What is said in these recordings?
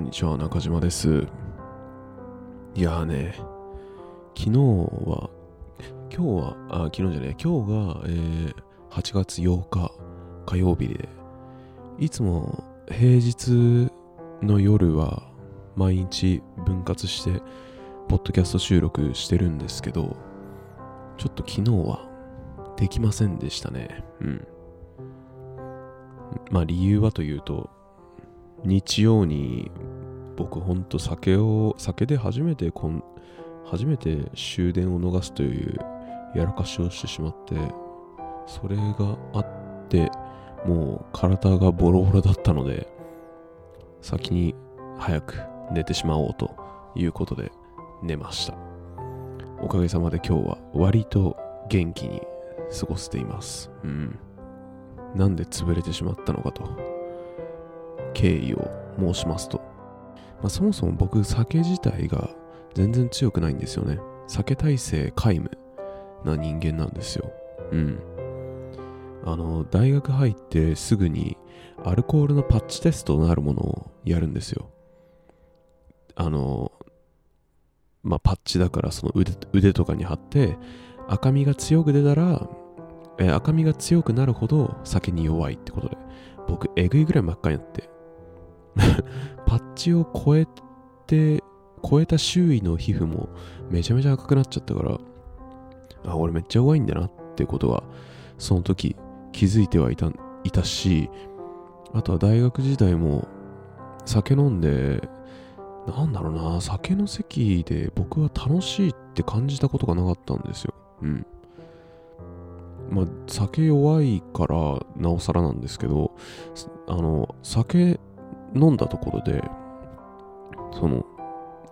んにちは、中島です。いやーね、昨日は、今日は、あ、昨日じゃない、今日が、えー、8月8日火曜日で、いつも平日の夜は毎日分割して、ポッドキャスト収録してるんですけど、ちょっと昨日はできませんでしたね。うん。まあ理由はというと、日曜に僕ほんと酒を、酒で初めてこん、初めて終電を逃すというやらかしをしてしまって、それがあって、もう体がボロボロだったので、先に早く寝てしまおうということで寝ました。おかげさまで今日は割と元気に過ごせています。うん。なんで潰れてしまったのかと経緯を申しますと、まあ、そもそも僕酒自体が全然強くないんですよね。酒耐性皆無な人間なんですよ。うん。あの大学入ってすぐにアルコールのパッチテストなるものをやるんですよ。あのまあパッチだからその腕腕とかに貼って赤みが強く出たらえ赤みが強くなるほど酒に弱いってことで。僕えぐいぐらい真っ赤になって パッチを超えて、超えた周囲の皮膚もめちゃめちゃ赤くなっちゃったから、あ、俺めっちゃ弱いんだなってことは、その時気づいてはいたいたし、あとは大学時代も酒飲んで、なんだろうな、酒の席で僕は楽しいって感じたことがなかったんですよ。うん。まあ、酒弱いからなおさらなんですけど、あの、酒飲んだところで、その、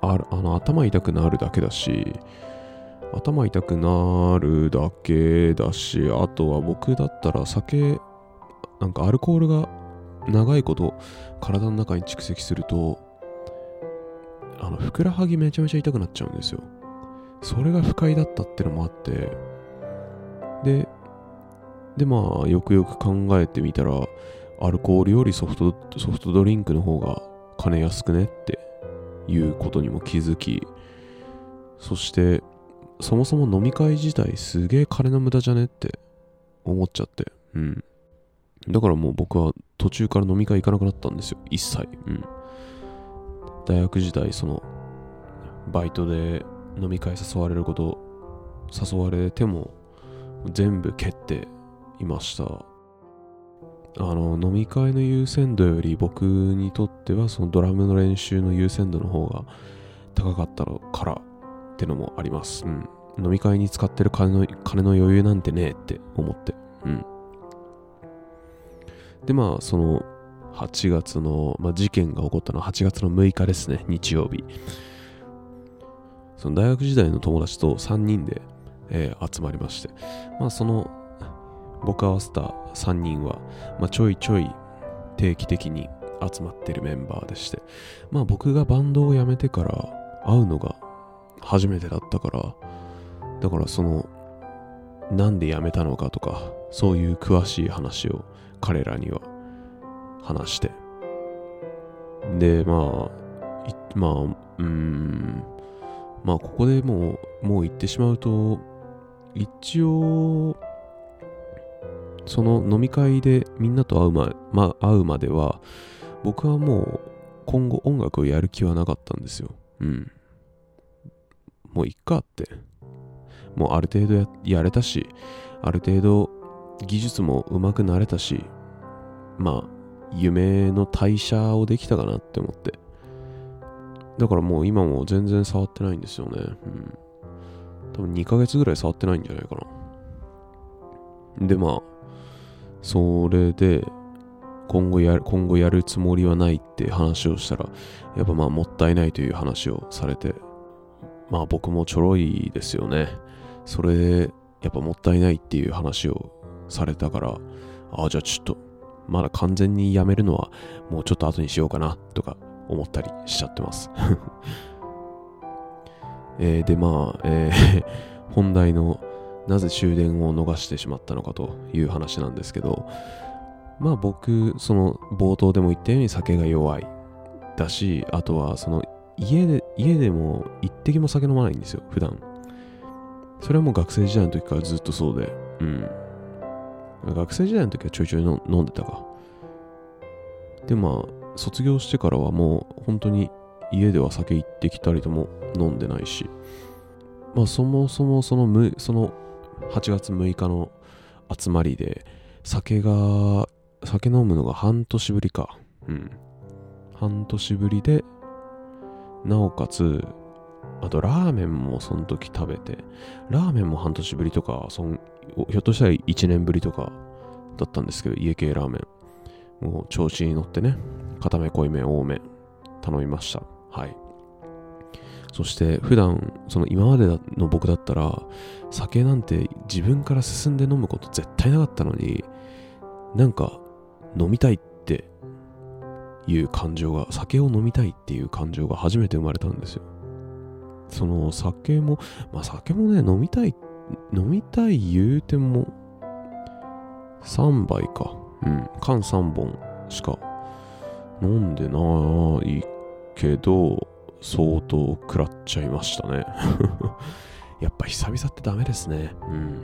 ああの頭痛くなるだけだし、頭痛くなるだけだし、あとは僕だったら酒、なんかアルコールが長いこと体の中に蓄積すると、あの、ふくらはぎめちゃめちゃ痛くなっちゃうんですよ。それが不快だったってのもあって、で、でまあ、よくよく考えてみたら、アルコールよりソフトソフトドリンクの方が金安くねっていうことにも気づき、そして、そもそも飲み会自体すげえ金の無駄じゃねって思っちゃって。うん。だからもう僕は途中から飲み会行かなくなったんですよ。一切。うん。大学時代、その、バイトで飲み会誘われること、誘われても全部蹴っていました。あの飲み会の優先度より僕にとってはそのドラムの練習の優先度の方が高かったからってのもあります。うん。飲み会に使ってる金の金の余裕なんてねえって思って。うん。で、まあ、その8月の、まあ、事件が起こったのは8月の6日ですね、日曜日。その大学時代の友達と3人で、えー、集まりまして、まあ、その僕合わせた3人は、まあ、ちょいちょい定期的に集まってるメンバーでして、まあ僕がバンドを辞めてから会うのが初めてだったから、だからその、なんで辞めたのかとか、そういう詳しい話を彼らには話して。で、まあ、まあ、うん、まあここでもう、もう言ってしまうと、一応、その飲み会でみんなと会うま,、まあ、会うまでは、僕はもう今後音楽をやる気はなかったんですよ。うん。もういっかって。もうある程度ややれたし、ある程度技術も上手くなれたし、まあ、夢の代謝をできたかなって思って。だからもう今も全然触ってないんですよね。うん。多分2ヶ月ぐらい触ってないんじゃないかな。で、まあ、それで、今後やる、今後やるつもりはないって話をしたら、やっぱまあもったいないという話をされて、まあ僕もちょろいですよね。それで、やっぱもったいないっていう話をされたから、ああ、じゃあちょっと、まだ完全にやめるのはもうちょっと後にしようかなとか思ったりしちゃってます えー、で、まあ、えー 本題のなぜ終電を逃してしまったのかという話なんですけど、まあ僕、その冒頭でも言ったように酒が弱い。だし、あとはその家で、家でも一滴も酒飲まないんですよ、普段。それはもう学生時代の時からずっとそうで、うん。学生時代の時はちょいちょい飲んでたか。で、まあ、卒業してからはもう本当に家では酒行ってきたりとも飲んでないし、まあそもそもそのむその8月6日の集まりで酒が、酒飲むのが半年ぶりか。うん。半年ぶりで、なおかつ、あとラーメンもその時食べて、ラーメンも半年ぶりとか、そんひょっとしたら1年ぶりとかだったんですけど、家系ラーメン。もう調子に乗ってね、固め濃いめ多め頼みました。はい。そして普段、その今までの僕だったら、酒なんて自分から進んで飲むこと絶対なかったのに、なんか飲みたいっていう感情が、酒を飲みたいっていう感情が初めて生まれたんですよ。その酒も、まあ酒もね、飲みたい、飲みたい言うても、3杯か。うん、缶3本しか飲んでないけど、相当食らっちゃいましたね やっぱ久々ってダメですね。うん。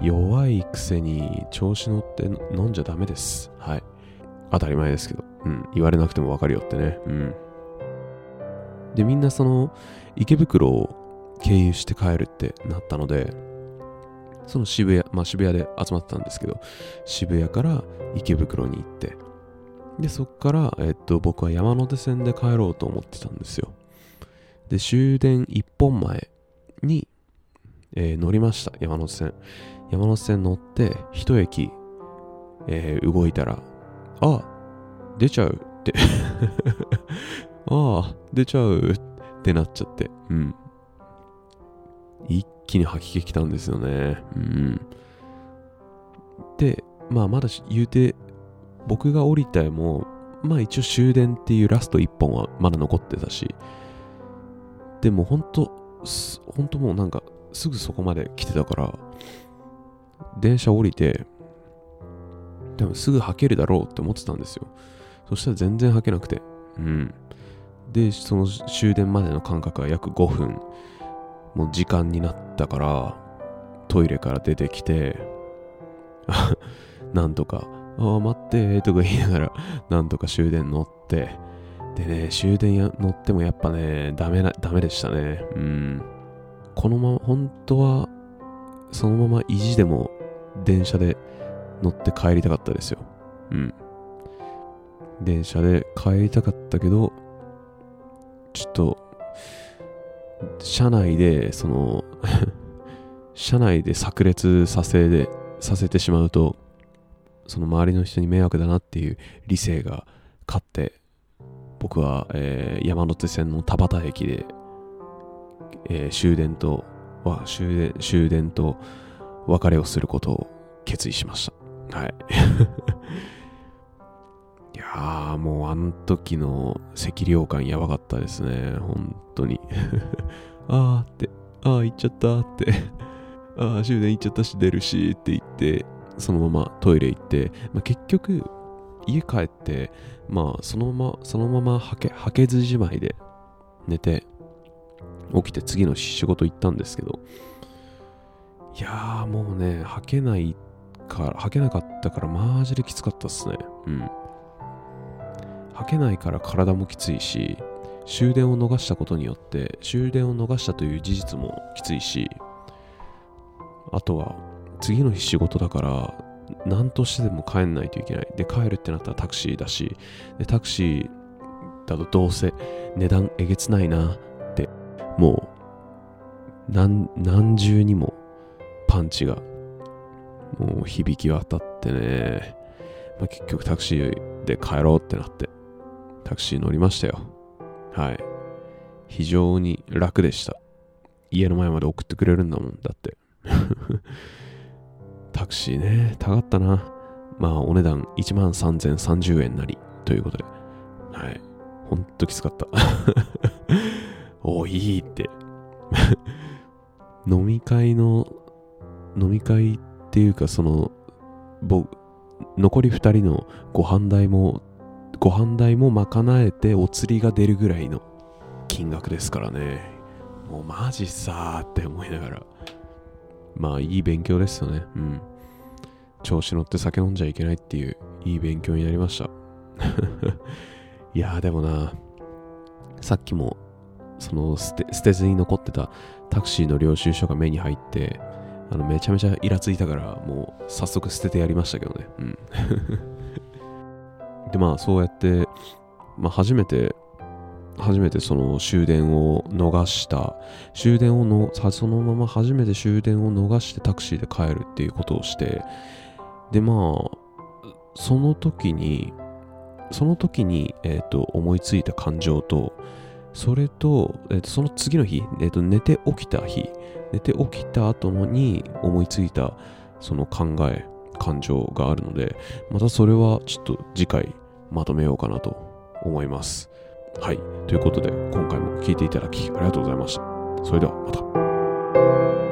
弱いくせに調子乗って飲んじゃダメです。はい。当たり前ですけど。うん。言われなくてもわかるよってね。うん。で、みんなその池袋を経由して帰るってなったので、その渋谷、まあ渋谷で集まってたんですけど、渋谷から池袋に行って、で、そっから、えっと、僕は山手線で帰ろうと思ってたんですよ。で、終電1本前に、えー、乗りました、山手線。山手線乗って、一駅、えー、動いたら、あ、出ちゃうってあ あ、出ちゃうってなっちゃって、うん。一気に吐き気きたんですよね。うん。で、まあまだ言うて僕が降りたも、まあ一応終電っていうラスト1本はまだ残ってたし、でも本当本当もうなんかすぐそこまで来てたから、電車降りて、多分すぐ履けるだろうって思ってたんですよ。そしたら全然履けなくて。うん。で、その終電までの間隔は約5分。もう時間になったから、トイレから出てきて、なんとかああ、待って、とか言いながら、なんとか終電乗って、でね、終電や乗ってもやっぱね、ダメな、ダメでしたね。うん。このまま、本当は、そのまま意地でも電車で乗って帰りたかったですよ。うん。電車で帰りたかったけど、ちょっと、車内で、その 車内で炸裂させで、させてしまうと、その周りの人に迷惑だなっていう理性が勝って、僕は、えー、山手線の田端駅で、えー、終電とは、終電、終電と別れをすることを決意しました。はい。いやー、もうあの時の赤涼感やばかったですね。本当に。あーって、あー行っちゃったって。あー終電行っちゃったし出るしって言って、そのままトイレ行って、まあ、結局、家帰って、まあ、そのまま、そのままはけ、はけずじまいで寝て、起きて次の仕事行ったんですけど、いやーもうね、はけないから、はけなかったからマジできつかったっすね。うん。はけないから体もきついし、終電を逃したことによって、終電を逃したという事実もきついし、あとは、次の日仕事だから、何としてでも帰んないといけない。で、帰るってなったらタクシーだし、で、タクシーだとどうせ値段えげつないなって、もう、何、何重にもパンチが、もう響き渡ってね、まあ、結局タクシーで帰ろうってなって、タクシー乗りましたよ。はい。非常に楽でした。家の前まで送ってくれるんだもん、だって。タクシーね、高かったな。まあ、お値段13,030円なりということで。はい。ほんときつかった。おいいって 飲み会の、飲み会っていうか、その、僕、残り2人のご飯代もご飯代も賄えてお釣りが出るぐらいの金額ですからね。もうマジさーって思いながら。まあいい勉強ですよね。うん。調子乗って酒飲んじゃいけないっていういい勉強になりました。いやーでもな、さっきもその捨て捨てずに残ってたタクシーの領収書が目に入って、あのめちゃめちゃイラついたから、もう早速捨ててやりましたけどね。うん。で、まあそうやって、まあ初めて、初めてその終電を逃した、終電をの、そのまま初めて終電を逃してタクシーで帰るっていうことをして、でまあ、その時に、その時に、え、ー、と、思いついた感情と、それと、えー、とその次の日、えー、と寝て起きた日、寝て起きた後に思いついたその考え、感情があるので、またそれはちょっと次回まとめようかなと思います。はい。ということで、今回も聴いていただきありがとうございました。それではまた。